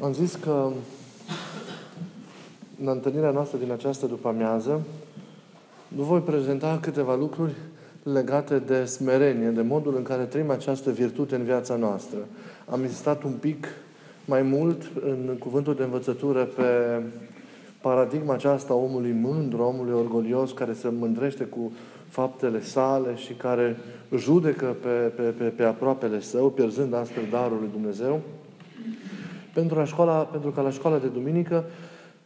Am zis că în întâlnirea noastră din această după-amiază nu voi prezenta câteva lucruri legate de smerenie, de modul în care trăim această virtute în viața noastră. Am insistat un pic mai mult în cuvântul de învățătură pe paradigma aceasta a omului mândru, a omului orgolios, care se mândrește cu faptele sale și care judecă pe, pe, pe, pe aproapele său, pierzând astfel darul lui Dumnezeu. Pentru, la școala, pentru ca la școala de duminică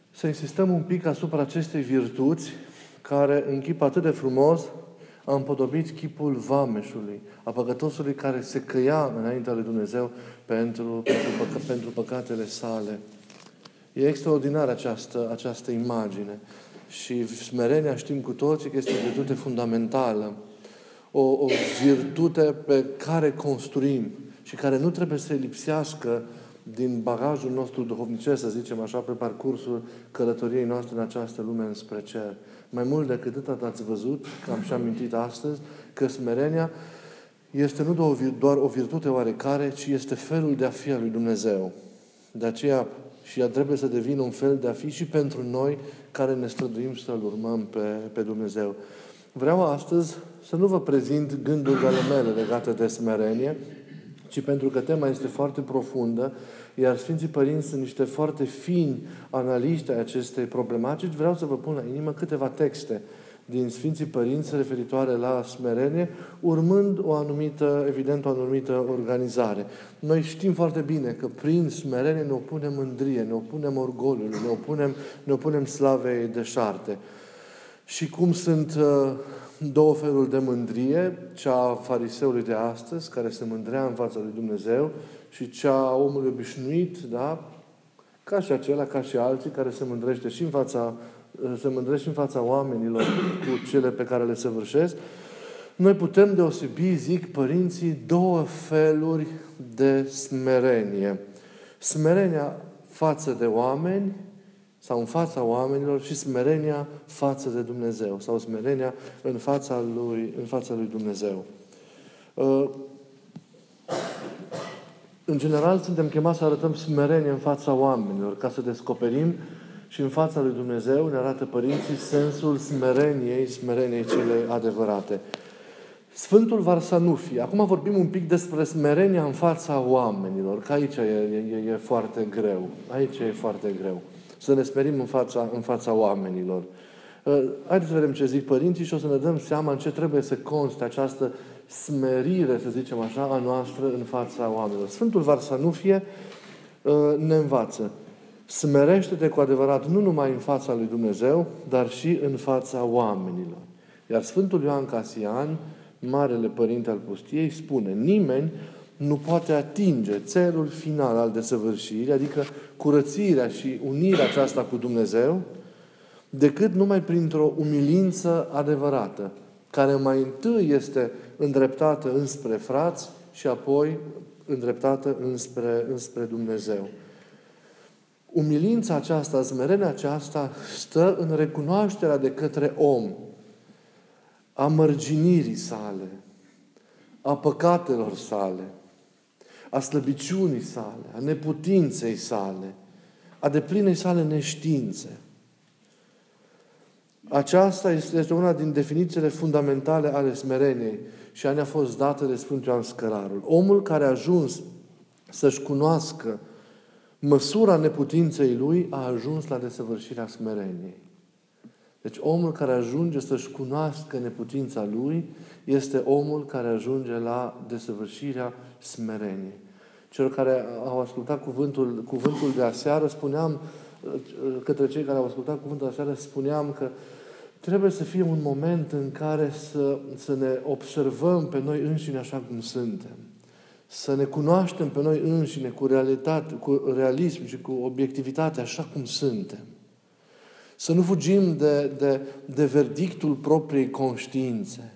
să insistăm un pic asupra acestei virtuți care în chip atât de frumos a împodobit chipul vameșului, a păcătosului care se căia înaintea lui Dumnezeu pentru, pentru, păcă, pentru păcatele sale. E extraordinară această, această imagine. Și smerenia știm cu toții că este o virtute fundamentală. O, o virtute pe care construim și care nu trebuie să lipsească din bagajul nostru duhovnicesc, să zicem așa, pe parcursul călătoriei noastre în această lume înspre cer. Mai mult decât atât ați văzut, că am și amintit astăzi, că smerenia este nu doar o virtute oarecare, ci este felul de a fi al lui Dumnezeu. De aceea și ea trebuie să devină un fel de a fi și pentru noi care ne străduim să-L urmăm pe, pe Dumnezeu. Vreau astăzi să nu vă prezint gândurile mele legate de smerenie, ci pentru că tema este foarte profundă, iar Sfinții Părinți sunt niște foarte fini analiști ai acestei problematici, vreau să vă pun la inimă câteva texte din Sfinții Părinți referitoare la smerenie, urmând o anumită, evident, o anumită organizare. Noi știm foarte bine că prin smerenie ne opunem mândrie, ne opunem orgoliului, ne opunem, ne opunem slavei deșarte. Și cum sunt uh, două feluri de mândrie, cea a fariseului de astăzi, care se mândrea în fața lui Dumnezeu, și cea a omului obișnuit, da? Ca și acela, ca și alții, care se mândrește și în fața, se mândrește în fața oamenilor cu cele pe care le săvârșesc, noi putem deosebi, zic părinții, două feluri de smerenie. Smerenia față de oameni sau în fața oamenilor și smerenia față de Dumnezeu sau smerenia în fața lui, în fața lui Dumnezeu. Uh, în general, suntem chemați să arătăm smerenie în fața oamenilor, ca să descoperim și în fața lui Dumnezeu ne arată părinții sensul smereniei, smereniei cele adevărate. Sfântul Varsanufi. Acum vorbim un pic despre smerenia în fața oamenilor, că aici e, e, e foarte greu. Aici e foarte greu să ne smerim în fața, în fața oamenilor. Uh, haideți să vedem ce zic părinții și o să ne dăm seama în ce trebuie să conste această smerire, să zicem așa, a noastră în fața oamenilor. Sfântul Varsanufie uh, ne învață. Smerește-te cu adevărat nu numai în fața lui Dumnezeu, dar și în fața oamenilor. Iar Sfântul Ioan Casian, Marele Părinte al Pustiei, spune, nimeni nu poate atinge țelul final al desăvârșirii, adică curățirea și unirea aceasta cu Dumnezeu, decât numai printr-o umilință adevărată, care mai întâi este îndreptată înspre frați și apoi îndreptată înspre, înspre Dumnezeu. Umilința aceasta, smerenia aceasta, stă în recunoașterea de către om a mărginirii sale, a păcatelor sale, a slăbiciunii sale, a neputinței sale, a deplinei sale neștiințe. Aceasta este una din definițiile fundamentale ale smereniei și a ne-a fost dată de Sfântul Ioan Scărarul. Omul care a ajuns să-și cunoască măsura neputinței lui a ajuns la desăvârșirea smereniei. Deci omul care ajunge să-și cunoască neputința lui este omul care ajunge la desăvârșirea smereniei. Celor care au ascultat cuvântul, cuvântul de aseară, spuneam, către cei care au ascultat cuvântul de aseară, spuneam că trebuie să fie un moment în care să, să ne observăm pe noi înșine așa cum suntem. Să ne cunoaștem pe noi înșine cu realitate, cu realism și cu obiectivitate așa cum suntem. Să nu fugim de, de, de verdictul propriei conștiințe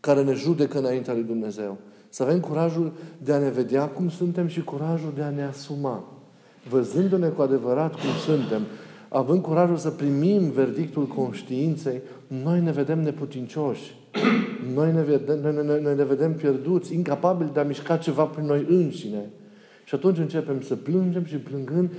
care ne judecă înaintea lui Dumnezeu. Să avem curajul de a ne vedea cum suntem și curajul de a ne asuma. Văzându-ne cu adevărat cum suntem, având curajul să primim verdictul conștiinței, noi ne vedem neputincioși. Noi ne vedem, noi, noi, noi ne vedem pierduți, incapabili de a mișca ceva prin noi înșine. Și atunci începem să plângem și plângând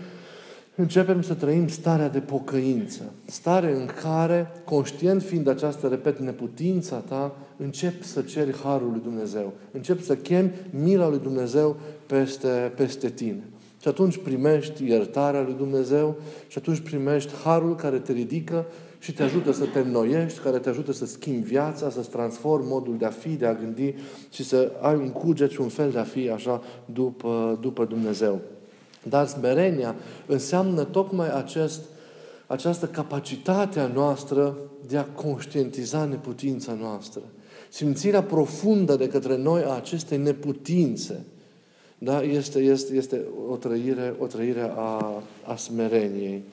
începem să trăim starea de pocăință. Stare în care, conștient fiind această, repet, neputința ta, încep să ceri Harul lui Dumnezeu. Încep să chem mila lui Dumnezeu peste, peste tine. Și atunci primești iertarea lui Dumnezeu și atunci primești Harul care te ridică și te ajută să te înnoiești, care te ajută să schimbi viața, să-ți transformi modul de a fi, de a gândi și să ai un cuget și un fel de a fi așa după, după Dumnezeu. Dar smerenia înseamnă tocmai acest, această capacitate a noastră de a conștientiza neputința noastră. Simțirea profundă de către noi a acestei neputințe da? este, este, este o trăire, o trăire a, a smereniei.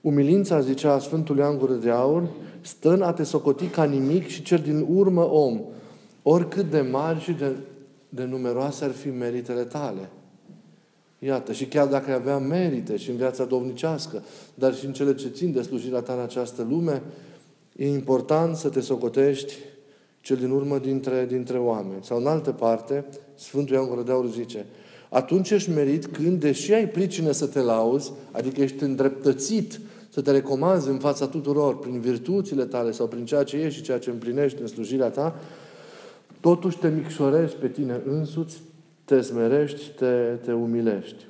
Umilința, zicea Sfântul Ioan Gură de Aur, stă în a te socoti ca nimic și cer din urmă om oricât de mari și de, de numeroase ar fi meritele tale. Iată, și chiar dacă ai avea merite și în viața dovnicească, dar și în cele ce țin de slujirea ta în această lume, e important să te socotești cel din urmă dintre, dintre oameni. Sau în altă parte, Sfântul Ioan Gură zice, atunci ești merit când, deși ai pricină să te lauzi, adică ești îndreptățit să te recomanzi în fața tuturor prin virtuțile tale sau prin ceea ce ești și ceea ce împlinești în slujirea ta, totuși te micșorezi pe tine însuți, te smerești, te, te umilești.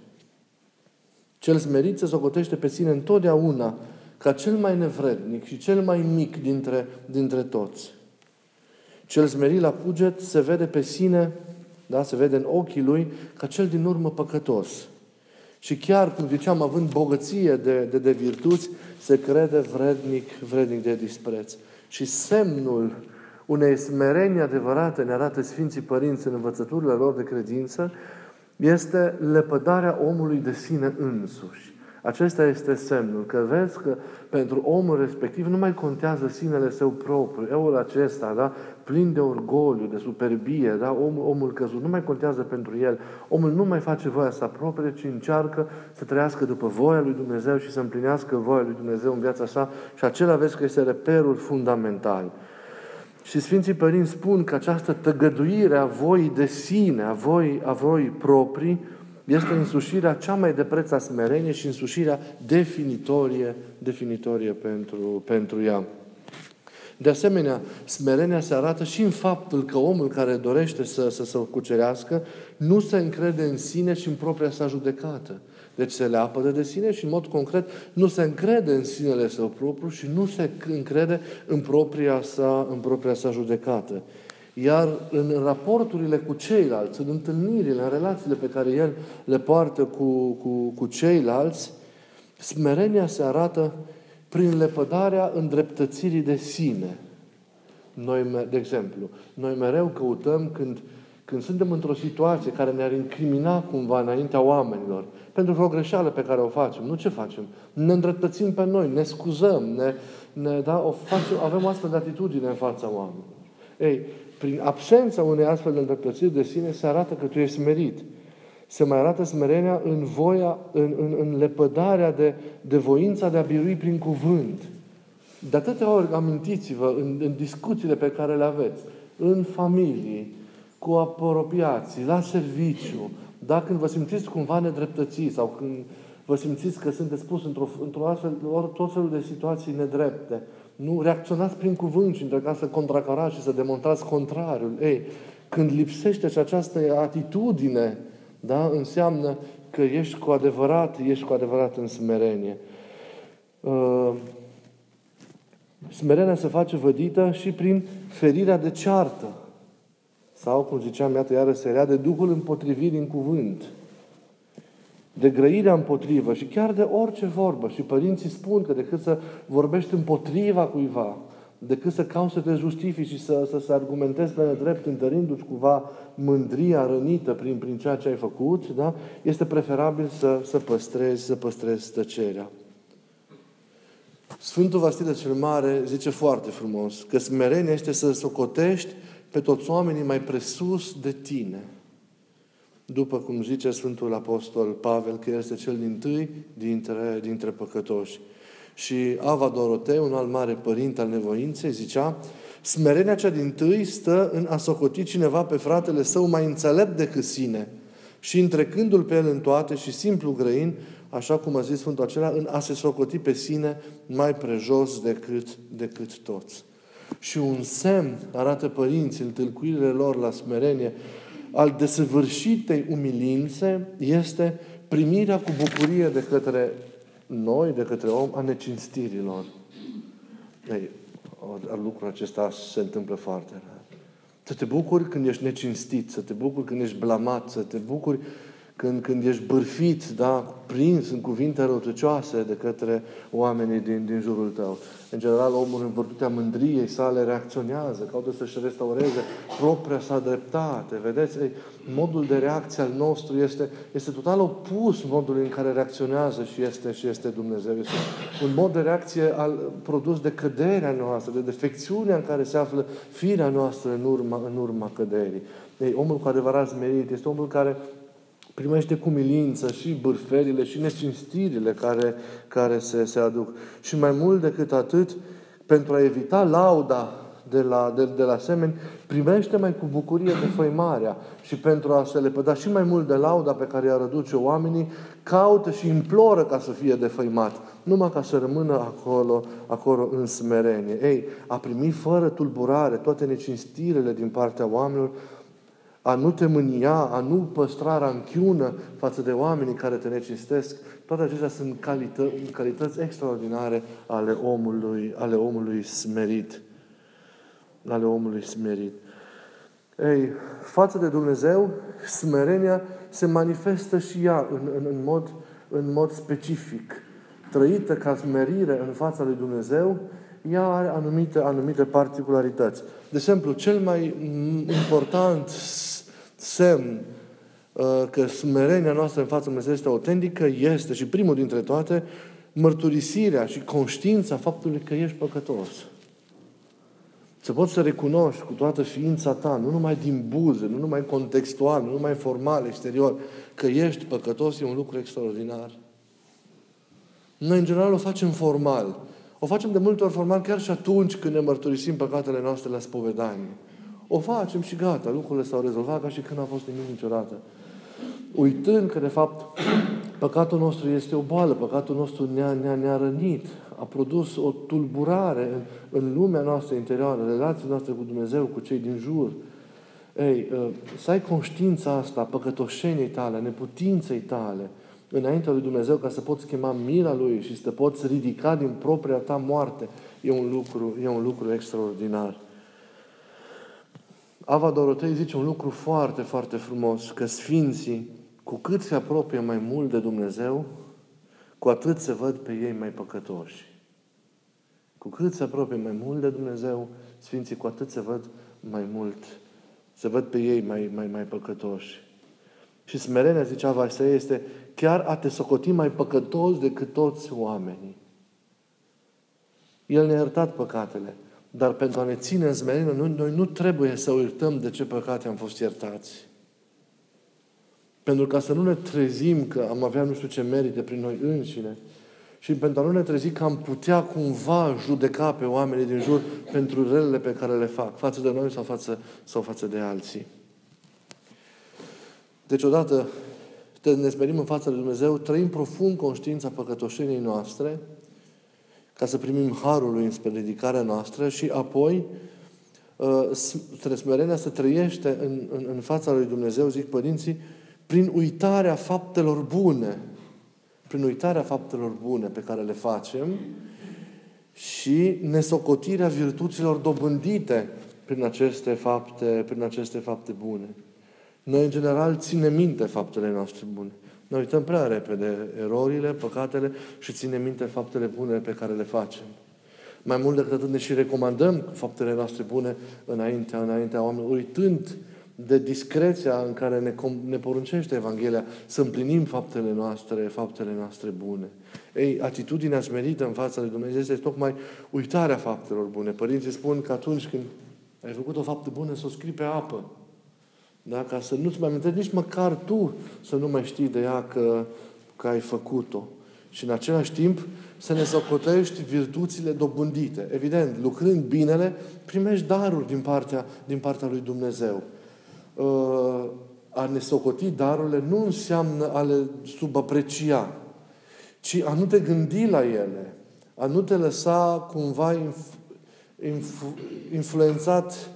Cel smerit se socotește pe sine întotdeauna ca cel mai nevrednic și cel mai mic dintre, dintre toți. Cel smerit la puget se vede pe sine, da, se vede în ochii lui, ca cel din urmă păcătos. Și chiar, cum ziceam, având bogăție de, de, de virtuți, se crede vrednic, vrednic de dispreț. Și semnul unei smereni adevărate, ne arată Sfinții Părinți în învățăturile lor de credință, este lepădarea omului de sine însuși. Acesta este semnul, că vezi că pentru omul respectiv nu mai contează sinele său propriu. Eul acesta, da, plin de orgoliu, de superbie, da, omul, omul căzut, nu mai contează pentru el. Omul nu mai face voia sa proprie, ci încearcă să trăiască după voia lui Dumnezeu și să împlinească voia lui Dumnezeu în viața sa și acela vezi că este reperul fundamental. Și Sfinții Părinți spun că această tăgăduire a voii de sine, a voii, a voii proprii, este însușirea cea mai de preț a smerenie și însușirea definitorie, definitorie pentru, pentru ea. De asemenea, smerenia se arată și în faptul că omul care dorește să, să se cucerească nu se încrede în sine și în propria sa judecată. Deci se leapă de sine și, în mod concret, nu se încrede în sinele său propriu și nu se încrede în propria sa, în propria sa judecată. Iar în raporturile cu ceilalți, în întâlnirile, în relațiile pe care el le poartă cu, cu, cu ceilalți, smerenia se arată prin lepădarea îndreptățirii de sine. Noi, de exemplu, noi mereu căutăm când, când suntem într-o situație care ne-ar incrimina cumva înaintea oamenilor, pentru vreo greșeală pe care o facem. Nu ce facem? Ne îndreptățim pe noi, ne scuzăm, ne, ne, da, o facem, avem o astfel de atitudine în fața oamenilor. Ei, prin absența unei astfel de îndreptățiri de sine se arată că tu ești smerit. Se mai arată smerenia în voia, în, în, în lepădarea de, de voința de a birui prin cuvânt. De atâtea ori amintiți-vă în, în discuțiile pe care le aveți, în familie, cu apropiații, la serviciu, dacă când vă simțiți cumva nedreptățiți sau când vă simțiți că sunteți pus într-o, într-o astfel, tot felul de situații nedrepte, nu reacționați prin cuvânt și încercați să contracarați și să demonstrați contrariul. Ei, când lipsește și această atitudine, da, înseamnă că ești cu adevărat, ești cu adevărat în smerenie. Uh, smerenia se face vădită și prin ferirea de ceartă. Sau, cum ziceam, iată, iară se de Duhul împotrivit în cuvânt. De grăirea împotrivă și chiar de orice vorbă. Și părinții spun că decât să vorbești împotriva cuiva, decât să cauți să te justifici și să, să, să argumentezi pe nedrept, întărindu-ți cumva mândria rănită prin, prin ceea ce ai făcut, da? este preferabil să, să păstrezi, să păstrezi tăcerea. Sfântul Vasile cel Mare zice foarte frumos că smerenia este să socotești pe toți oamenii mai presus de tine. După cum zice Sfântul Apostol Pavel că este cel din tâi dintre, dintre păcătoși. Și Ava Dorotei, un alt mare părinte al nevoinței, zicea Smerenia cea din tâi stă în a socoti cineva pe fratele său mai înțelept decât sine și întrecându-l pe el în toate și simplu grăin, așa cum a zis Sfântul acela, în a se socoti pe sine mai prejos decât, decât toți. Și un semn arată părinții în tâlcuirile lor la smerenie al desăvârșitei umilințe este primirea cu bucurie de către noi, de către om, a necinstirilor. Ei, lucrul acesta se întâmplă foarte rar. Să te bucuri când ești necinstit, să te bucuri când ești blamat, să te bucuri când, când ești bârfit, da, prins în cuvinte răutăcioase de către oamenii din, din jurul tău. În general, omul în virtutea mândriei sale reacționează, caută să-și restaureze propria sa dreptate. Vedeți? Ei, modul de reacție al nostru este, este total opus modului în care reacționează și este, și este Dumnezeu. Este un mod de reacție al, produs de căderea noastră, de defecțiunea în care se află firea noastră în urma, în urma căderii. Ei, omul cu adevărat smerit este omul care primește cu milință și bârferile și necinstirile care, care se, se aduc. Și mai mult decât atât, pentru a evita lauda de la, de, de la semeni, primește mai cu bucurie de făimarea și pentru a se lepăda și mai mult de lauda pe care i-ar aduce oamenii, caută și imploră ca să fie defăimat, numai ca să rămână acolo, acolo în smerenie. Ei, a primi fără tulburare toate necinstirile din partea oamenilor, a nu te mânia, a nu păstra ranchiună față de oamenii care te necinstesc, toate acestea sunt calită, calități extraordinare ale omului, ale omului smerit. Ale omului smerit. Ei, față de Dumnezeu, smerenia se manifestă și ea în, în, în, mod, în mod specific. Trăită ca smerire în fața lui Dumnezeu, ea are anumite, anumite particularități. De exemplu, cel mai important semn uh, că smerenia noastră în fața Dumnezeu este autentică este, și primul dintre toate, mărturisirea și conștiința faptului că ești păcătos. Să poți să recunoști cu toată ființa ta, nu numai din buze, nu numai contextual, nu numai formal, exterior, că ești păcătos e un lucru extraordinar. Noi, în general, o facem formal. O facem de multe ori formal chiar și atunci când ne mărturisim păcatele noastre la spovedanie. O facem și gata, lucrurile s-au rezolvat ca și când a fost nimic niciodată. Uitând că, de fapt, păcatul nostru este o boală, păcatul nostru ne-a, ne-a, ne-a rănit, a produs o tulburare în, în lumea noastră interioară, în relația noastră cu Dumnezeu, cu cei din jur. Ei, ă, să ai conștiința asta, păcătoșeniei tale, neputinței tale, înaintea lui Dumnezeu, ca să poți chema mila Lui și să te poți ridica din propria ta moarte, e un lucru, e un lucru extraordinar. Ava Dorotei zice un lucru foarte, foarte frumos, că sfinții, cu cât se apropie mai mult de Dumnezeu, cu atât se văd pe ei mai păcătoși. Cu cât se apropie mai mult de Dumnezeu, sfinții cu atât se văd mai mult, se văd pe ei mai, mai, mai păcătoși. Și smerenia, zicea Vaisea, este chiar a te socoti mai păcătos decât toți oamenii. El ne-a iertat păcatele. Dar pentru a ne ține în smerenie, noi, noi nu trebuie să uităm de ce păcate am fost iertați. Pentru ca să nu ne trezim că am avea nu știu ce merite prin noi înșine și pentru a nu ne trezi că am putea cumva judeca pe oamenii din jur pentru relele pe care le fac, față de noi sau față, sau față de alții. Deci odată ne smerim în fața lui Dumnezeu, trăim profund conștiința păcătoșeniei noastre, ca să primim harul lui înspre ridicarea noastră și apoi uh, smerenia se trăiește în, în, în fața lui Dumnezeu, zic părinții, prin uitarea faptelor bune. Prin uitarea faptelor bune pe care le facem și nesocotirea virtuților dobândite prin aceste fapte, prin aceste fapte bune. Noi, în general, ținem minte faptele noastre bune. Noi uităm prea repede erorile, păcatele și ținem minte faptele bune pe care le facem. Mai mult decât atât ne și recomandăm faptele noastre bune înaintea, înaintea oamenilor, uitând de discreția în care ne, ne poruncește Evanghelia să împlinim faptele noastre, faptele noastre bune. Ei, atitudinea smerită în fața lui Dumnezeu este tocmai uitarea faptelor bune. Părinții spun că atunci când ai făcut o faptă bună, să o scrii pe apă. Da? Ca să nu-ți mai amintești nici măcar tu să nu mai știi de ea că, că ai făcut-o. Și în același timp să ne socotești virtuțile dobândite. Evident, lucrând binele, primești daruri din partea, din partea lui Dumnezeu. Uh, a ne socoti darurile nu înseamnă a le subaprecia, ci a nu te gândi la ele, a nu te lăsa cumva inf- inf- influențat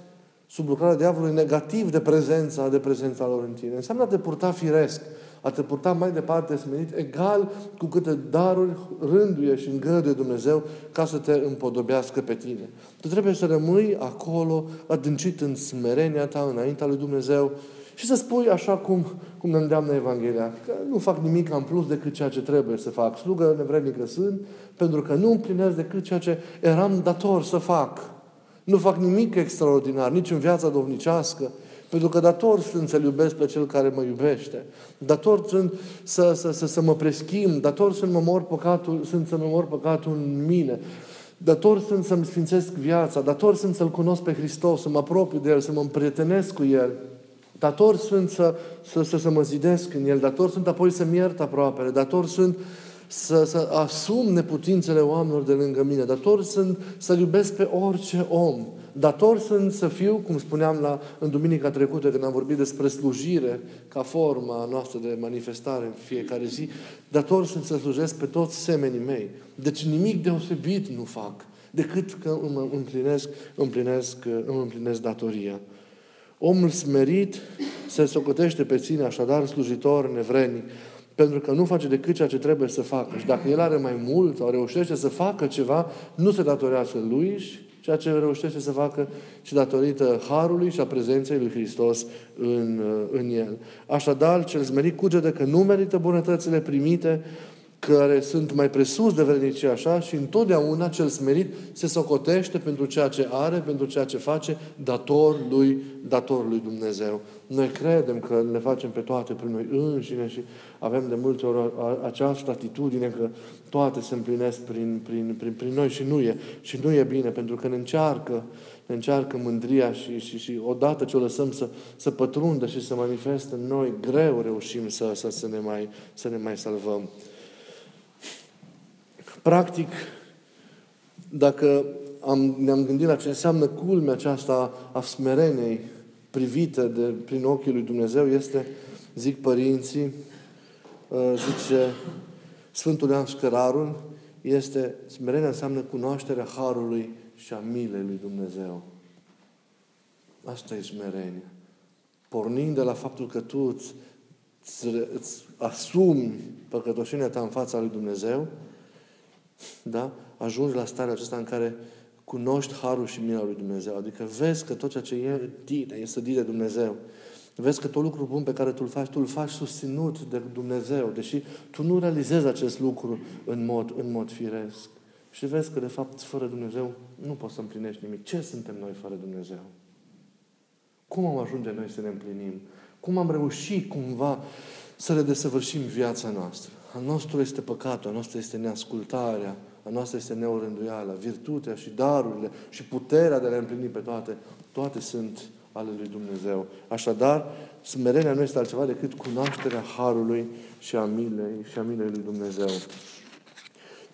sub lucrarea diavolului negativ de prezența, de prezența lor în tine. Înseamnă a te purta firesc, a te purta mai departe smerit, egal cu câte daruri rânduie și îngăduie Dumnezeu ca să te împodobească pe tine. Tu trebuie să rămâi acolo, adâncit în smerenia ta, înaintea lui Dumnezeu, și să spui așa cum, cum ne îndeamnă Evanghelia, că nu fac nimic în plus decât ceea ce trebuie să fac. Slugă nevrenică sunt, pentru că nu împlinesc decât ceea ce eram dator să fac. Nu fac nimic extraordinar, nici în viața dovnicească, pentru că dator sunt să-L iubesc pe Cel care mă iubește. Dator sunt să, să, să, să mă preschim. Dator sunt, mă mor păcatul, sunt să mă mor păcatul în mine. Dator sunt să-mi sfințesc viața. Dator sunt să-L cunosc pe Hristos, să mă apropiu de El, să mă împrietenesc cu El. Dator sunt să, să, să, să mă zidesc în El. Dator sunt apoi să-mi iert aproapele. Dator sunt să, să asum neputințele oamenilor de lângă mine. Dator sunt să-L iubesc pe orice om. Dator sunt să fiu, cum spuneam la, în duminica trecută, când am vorbit despre slujire ca forma noastră de manifestare în fiecare zi, dator sunt să slujesc pe toți semenii mei. Deci nimic deosebit nu fac, decât că îmi împlinesc, împlinesc, îmi împlinesc datoria. Omul smerit se socotește pe sine, așadar slujitor nevrenic, pentru că nu face decât ceea ce trebuie să facă. Și dacă el are mai mult sau reușește să facă ceva, nu se datorează lui, ceea ce reușește să facă și datorită harului și a prezenței lui Hristos în, în el. Așadar, cel smerit cugete că nu merită bunătățile primite, care sunt mai presus de vrednicie așa și întotdeauna cel smerit se socotește pentru ceea ce are, pentru ceea ce face, dator lui, dator lui Dumnezeu. Noi credem că le facem pe toate prin noi înșine și avem de multe ori această atitudine că toate se împlinesc prin, prin, prin, prin noi și nu e. Și nu e bine, pentru că ne încearcă, ne încearcă mândria și, și, și odată ce o lăsăm să, să pătrundă și să manifeste în noi, greu reușim să, să, să, ne, mai, să ne mai salvăm. Practic, dacă am, ne-am gândit la ce înseamnă culmea aceasta a smerenei privită de, prin ochii lui Dumnezeu, este, zic părinții, uh, zice Sfântul Ioan Scărarul, este, smerenia înseamnă cunoașterea Harului și a milei lui Dumnezeu. Asta e smerenia. Pornind de la faptul că tu îți, îți, îți asumi păcătoșenia ta în fața lui Dumnezeu, da? ajungi la starea aceasta în care cunoști harul și mila lui Dumnezeu. Adică vezi că tot ceea ce e tine este din de Dumnezeu. Vezi că tot lucrul bun pe care tu îl faci, tu îl faci susținut de Dumnezeu, deși tu nu realizezi acest lucru în mod, în mod firesc. Și vezi că, de fapt, fără Dumnezeu nu poți să împlinești nimic. Ce suntem noi fără Dumnezeu? Cum am ajunge noi să ne împlinim? Cum am reușit cumva să le desăvârșim viața noastră? A nostru este păcatul, a noastră este neascultarea, a noastră este neorânduiala, virtutea și darurile și puterea de a le împlini pe toate, toate sunt ale lui Dumnezeu. Așadar, smerenia nu este altceva decât cunoașterea Harului și a milei, și a milei lui Dumnezeu.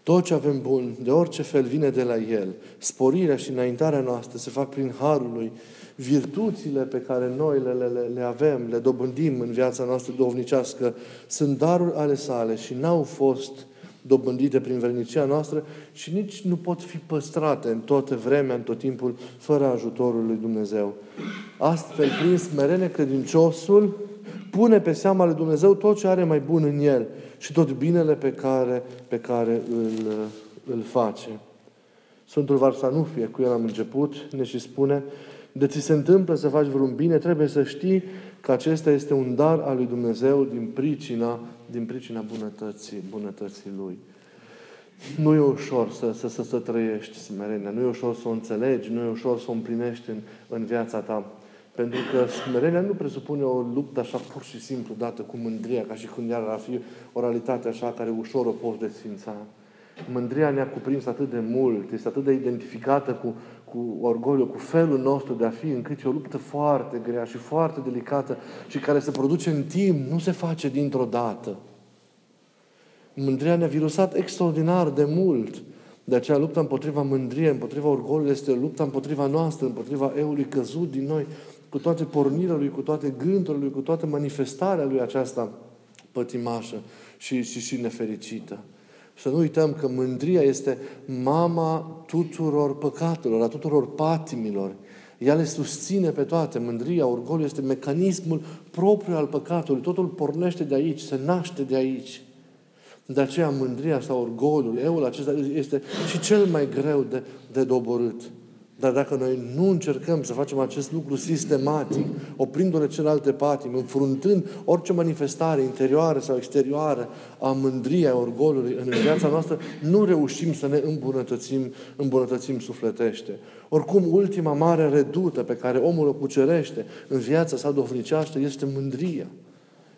Tot ce avem bun, de orice fel, vine de la El. Sporirea și înaintarea noastră se fac prin Harul Lui virtuțile pe care noi le, le, le avem, le dobândim în viața noastră dovnicească, sunt daruri ale sale și n-au fost dobândite prin vernicia noastră și nici nu pot fi păstrate în toată vremea, în tot timpul, fără ajutorul lui Dumnezeu. Astfel, prin smerene, credinciosul pune pe seama lui Dumnezeu tot ce are mai bun în el și tot binele pe care, pe care îl, îl face. Sfântul Varsanufie, cu el am început, ne și spune de ți se întâmplă să faci vreun bine, trebuie să știi că acesta este un dar al lui Dumnezeu din pricina, din pricina bunătății, bunătății Lui. Nu e ușor să, să, să, să trăiești smerenia, nu e ușor să o înțelegi, nu e ușor să o împlinești în, în viața ta. Pentru că smerenia nu presupune o luptă așa pur și simplu dată cu mândria, ca și când ar fi o realitate așa care ușor o poți desfința. Mândria ne-a cuprins atât de mult, este atât de identificată cu, cu orgoliu, cu felul nostru de a fi, încât e o luptă foarte grea și foarte delicată și care se produce în timp, nu se face dintr-o dată. Mândria ne-a virusat extraordinar de mult. De aceea lupta împotriva mândriei, împotriva orgolului, este lupta împotriva noastră, împotriva eului căzut din noi, cu toate pornirile lui, cu toate gândurile lui, cu toată manifestarea lui aceasta pătimașă și, și, și nefericită. Să nu uităm că mândria este mama tuturor păcatelor, a tuturor patimilor. Ea le susține pe toate. Mândria, orgoliul este mecanismul propriu al păcatului. Totul pornește de aici, se naște de aici. De aceea mândria sau orgoliul, eul acesta este și cel mai greu de, de doborât. Dar dacă noi nu încercăm să facem acest lucru sistematic, oprindu-ne celelalte patimi, înfruntând orice manifestare interioară sau exterioară a mândriei, a orgolului în viața noastră, nu reușim să ne îmbunătățim, îmbunătățim sufletește. Oricum, ultima mare redută pe care omul o cucerește în viața sa dovnicească este mândria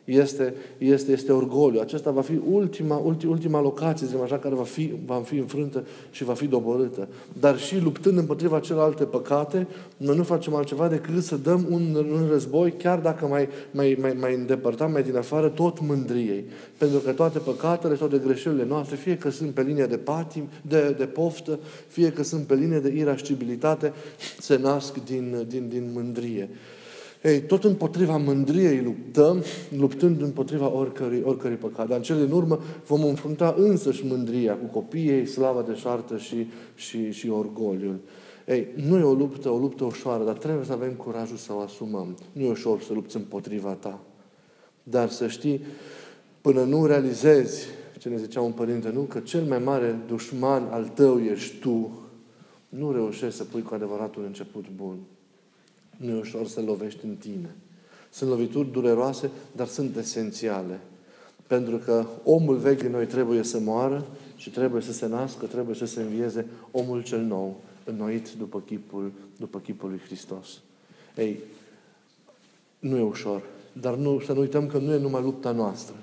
este, este, este orgoliu. Acesta va fi ultima, ultima, ultima locație, zicem așa, care va fi, va fi înfrântă și va fi doborâtă. Dar și luptând împotriva celelalte păcate, noi nu facem altceva decât să dăm un, un război, chiar dacă mai, mai, mai, mai îndepărtam, mai din afară, tot mândriei. Pentru că toate păcatele, toate greșelile noastre, fie că sunt pe linie de patim, de, de poftă, fie că sunt pe linie de irascibilitate, se nasc din, din, din mândrie. Ei, tot împotriva mândriei luptăm, luptând împotriva oricărui, oricărui păcat. Dar în cele din urmă vom înfrunta însăși mândria cu copiii, slava de șartă și, și, și orgoliul. Ei, nu e o luptă, o luptă ușoară, dar trebuie să avem curajul să o asumăm. Nu e ușor să lupți împotriva ta. Dar să știi, până nu realizezi ce ne zicea un părinte, nu? Că cel mai mare dușman al tău ești tu, nu reușești să pui cu adevărat un început bun. Nu e ușor să lovești în tine. Sunt lovituri dureroase, dar sunt esențiale. Pentru că omul vechi din noi trebuie să moară și trebuie să se nască, trebuie să se învieze omul cel nou, înnoit după chipul, după chipul lui Hristos. Ei, nu e ușor, dar nu, să nu uităm că nu e numai lupta noastră.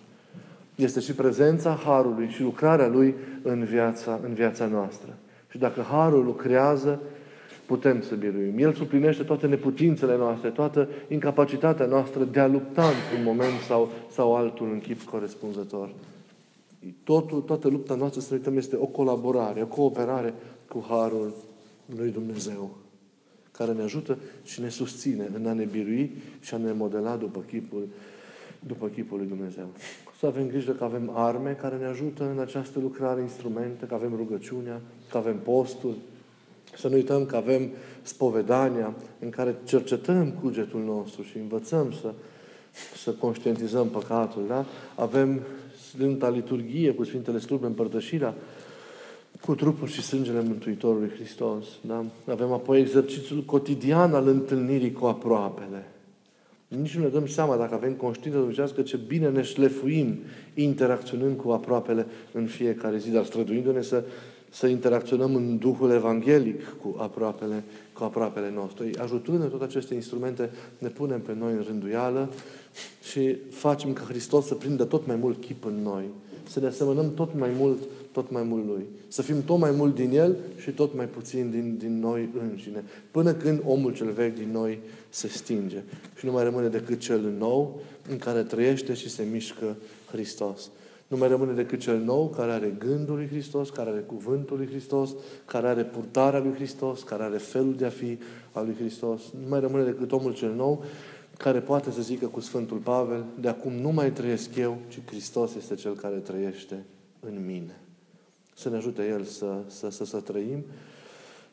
Este și prezența Harului și lucrarea Lui în viața, în viața noastră. Și dacă Harul lucrează, putem să biruim. El suplinește toate neputințele noastre, toată incapacitatea noastră de a lupta într-un moment sau, sau altul în chip corespunzător. Totul, toată lupta noastră, să uităm, este o colaborare, o cooperare cu Harul lui Dumnezeu, care ne ajută și ne susține în a ne birui și a ne modela după chipul, după chipul lui Dumnezeu. Să avem grijă că avem arme care ne ajută în această lucrare, instrumente, că avem rugăciunea, că avem postul, să nu uităm că avem spovedania în care cercetăm cugetul nostru și învățăm să, să conștientizăm păcatul. Da? Avem Sfânta Liturghie cu Sfintele Slujbe, împărtășirea cu trupul și sângele Mântuitorului Hristos. Da? Avem apoi exercițiul cotidian al întâlnirii cu aproapele. Nici nu ne dăm seama dacă avem conștiință dumnezească ce bine ne șlefuim interacționând cu aproapele în fiecare zi, dar străduindu-ne să să interacționăm în Duhul Evanghelic cu aproapele, cu aproapele nostru. Ajutând toate aceste instrumente, ne punem pe noi în rânduială și facem ca Hristos să prindă tot mai mult chip în noi. Să ne asemănăm tot mai mult, tot mai mult Lui. Să fim tot mai mult din El și tot mai puțin din, din noi înșine. Până când omul cel vechi din noi se stinge. Și nu mai rămâne decât cel nou în care trăiește și se mișcă Hristos. Nu mai rămâne decât cel nou care are gândul lui Hristos, care are cuvântul lui Hristos, care are purtarea lui Hristos, care are felul de a fi al lui Hristos. Nu mai rămâne decât omul cel nou care poate să zică cu Sfântul Pavel, de acum nu mai trăiesc eu, ci Hristos este Cel care trăiește în mine. Să ne ajute El să, să, să, să trăim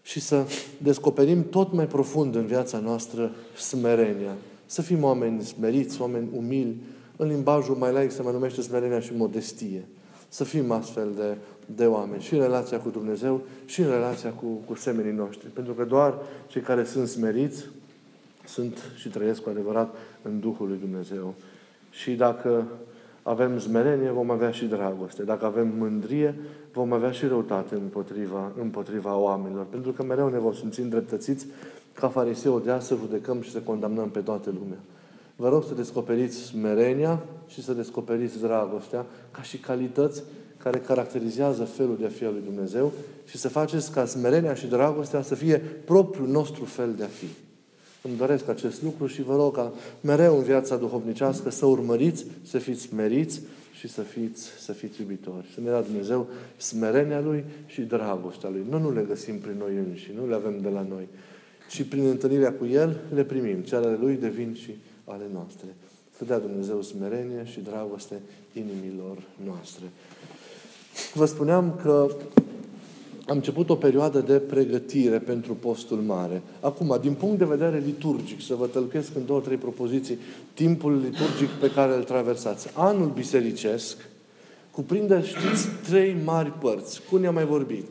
și să descoperim tot mai profund în viața noastră smerenia. Să fim oameni smeriți, oameni umili, în limbajul mai laic se mai numește smerenia și modestie. Să fim astfel de, de oameni și în relația cu Dumnezeu și în relația cu, cu semenii noștri. Pentru că doar cei care sunt smeriți sunt și trăiesc cu adevărat în Duhul lui Dumnezeu. Și dacă avem smerenie, vom avea și dragoste. Dacă avem mândrie, vom avea și răutate împotriva, împotriva oamenilor. Pentru că mereu ne vom simți îndreptățiți ca fariseu de a să judecăm și să condamnăm pe toată lumea. Vă rog să descoperiți smerenia și să descoperiți dragostea ca și calități care caracterizează felul de a fi al lui Dumnezeu și să faceți ca smerenia și dragostea să fie propriul nostru fel de a fi. Îmi doresc acest lucru și vă rog ca mereu în viața duhovnicească să urmăriți, să fiți smeriți și și să fiți, să fiți iubitori. Să ne dea Dumnezeu smerenia Lui și dragostea Lui. Noi nu le găsim prin noi înși, nu le avem de la noi, ci prin întâlnirea cu El le primim. Cele ale Lui devin și ale noastre. Să dea Dumnezeu smerenie și dragoste inimilor noastre. Vă spuneam că am început o perioadă de pregătire pentru postul mare. Acum, din punct de vedere liturgic, să vă tălcuiesc în două, trei propoziții, timpul liturgic pe care îl traversați. Anul bisericesc cuprinde, știți, trei mari părți. Cum ne-am mai vorbit?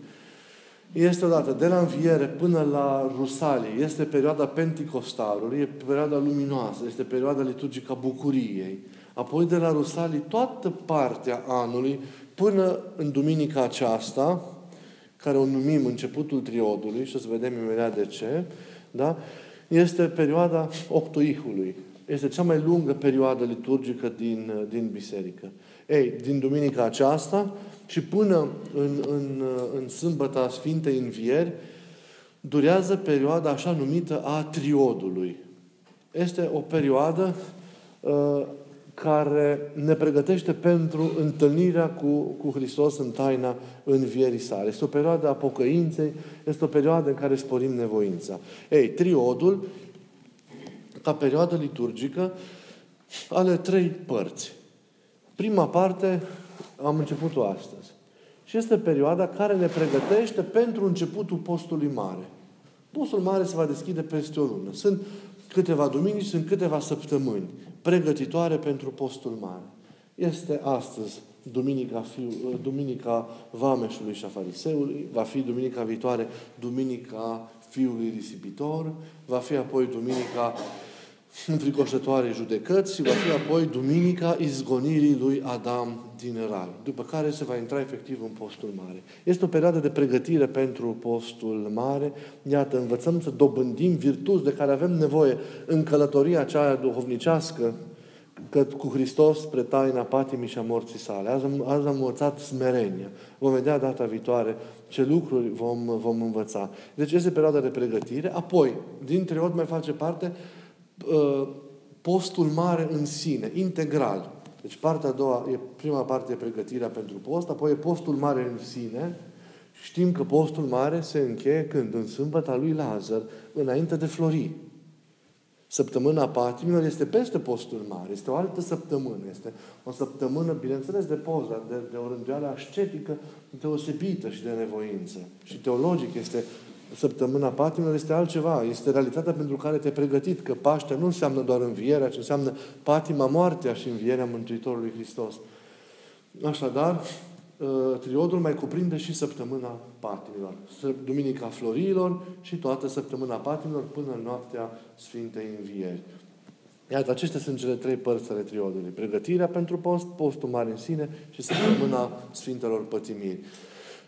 Este odată de la înviere până la Rusalie, este perioada Pentecostalului, e perioada luminoasă, este perioada liturgică a bucuriei. Apoi de la Rusalii toată partea anului până în duminica aceasta, care o numim începutul triodului, și o să vedem imediat de ce, da? este perioada octoihului. Este cea mai lungă perioadă liturgică din, din biserică. Ei, din duminica aceasta și până în, în, în sâmbăta Sfintei Învieri, durează perioada așa numită a triodului. Este o perioadă uh, care ne pregătește pentru întâlnirea cu, cu Hristos în taina învierii sale. Este o perioadă a pocăinței, este o perioadă în care sporim nevoința. Ei, triodul, ca perioadă liturgică, are trei părți. Prima parte am început-o astăzi. Și este perioada care ne pregătește pentru începutul postului mare. Postul mare se va deschide peste o lună. Sunt câteva duminici, sunt câteva săptămâni pregătitoare pentru postul mare. Este astăzi Duminica, fiu, Duminica Vameșului și a Fariseului, va fi Duminica viitoare Duminica Fiului Risipitor, va fi apoi Duminica înfricoșătoare judecăți și va fi apoi Duminica izgonirii lui Adam din Rai, după care se va intra efectiv în postul mare. Este o perioadă de pregătire pentru postul mare. Iată, învățăm să dobândim virtuți de care avem nevoie în călătoria aceea duhovnicească că cu Hristos spre taina patimii și a morții sale. Azi am, azi am învățat smerenia. Vom vedea data viitoare ce lucruri vom, vom învăța. Deci este perioada de pregătire. Apoi, din triod mai face parte uh, postul mare în sine, integral. Deci partea a doua, e, prima parte e pregătirea pentru post, apoi e postul mare în sine. Știm că postul mare se încheie când? În sâmbăta lui Lazar, înainte de flori. Săptămâna patimilor este peste postul mare, este o altă săptămână, este o săptămână, bineînțeles, de poză, de, de o rânduială ascetică deosebită și de nevoință. Și teologic este săptămâna patimilor este altceva. Este realitatea pentru care te-ai pregătit. Că Paștea nu înseamnă doar învierea, ci înseamnă patima, moartea și învierea Mântuitorului Hristos. Așadar, ă, triodul mai cuprinde și săptămâna patimilor. Duminica Florilor și toată săptămâna patimilor până în noaptea Sfintei Învieri. Iată, acestea sunt cele trei părți ale triodului. Pregătirea pentru post, postul mare în sine și săptămâna Sfintelor Pătimiri.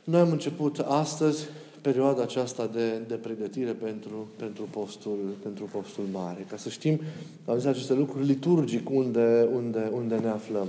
Noi am început astăzi perioada aceasta de, de pregătire pentru, pentru, postul, pentru postul mare. Ca să știm, am zis aceste lucruri liturgic unde, unde, unde ne aflăm.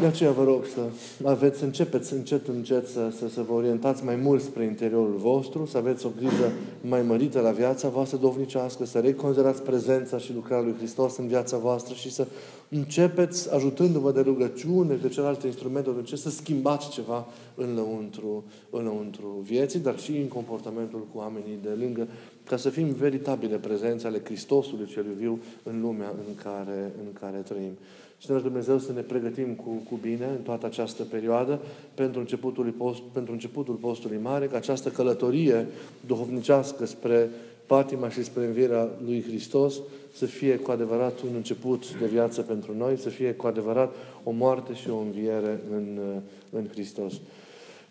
De aceea vă rog să aveți, începeți încet, încet să, să, să vă orientați mai mult spre interiorul vostru, să aveți o grijă mai mărită la viața voastră dovnicească, să reconsiderați prezența și lucrarea lui Hristos în viața voastră și să începeți, ajutându-vă de rugăciune, de celelalte instrumente, de ce să schimbați ceva în lăuntru, în lăuntru vieții, dar și în comportamentul cu oamenii de lângă, ca să fim veritabile prezențe ale Hristosului cel viu în lumea în care, în care trăim. Și să Dumnezeu să ne pregătim cu, cu bine în toată această perioadă pentru începutul, post, pentru începutul postului mare, ca această călătorie duhovnicească spre patima și spre învierea lui Hristos să fie cu adevărat un început de viață pentru noi, să fie cu adevărat o moarte și o înviere în, în Hristos.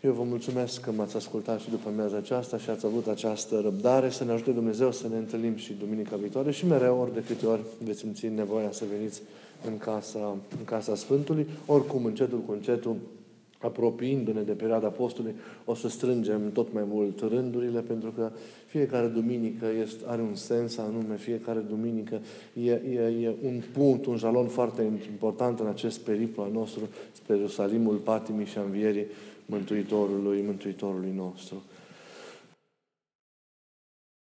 Eu vă mulțumesc că m-ați ascultat și după amiaza aceasta și ați avut această răbdare. Să ne ajute Dumnezeu să ne întâlnim și duminica viitoare și mereu, ori de câte ori veți simți nevoia să veniți în casa, în casa Sfântului. Oricum, încetul cu încetul, apropiindu-ne de perioada postului, o să strângem tot mai mult rândurile, pentru că fiecare duminică este, are un sens anume, fiecare duminică e, e, e un punct, un jalon foarte important în acest periplu al nostru spre Ierusalimul patimii și învierii Mântuitorului, Mântuitorului nostru.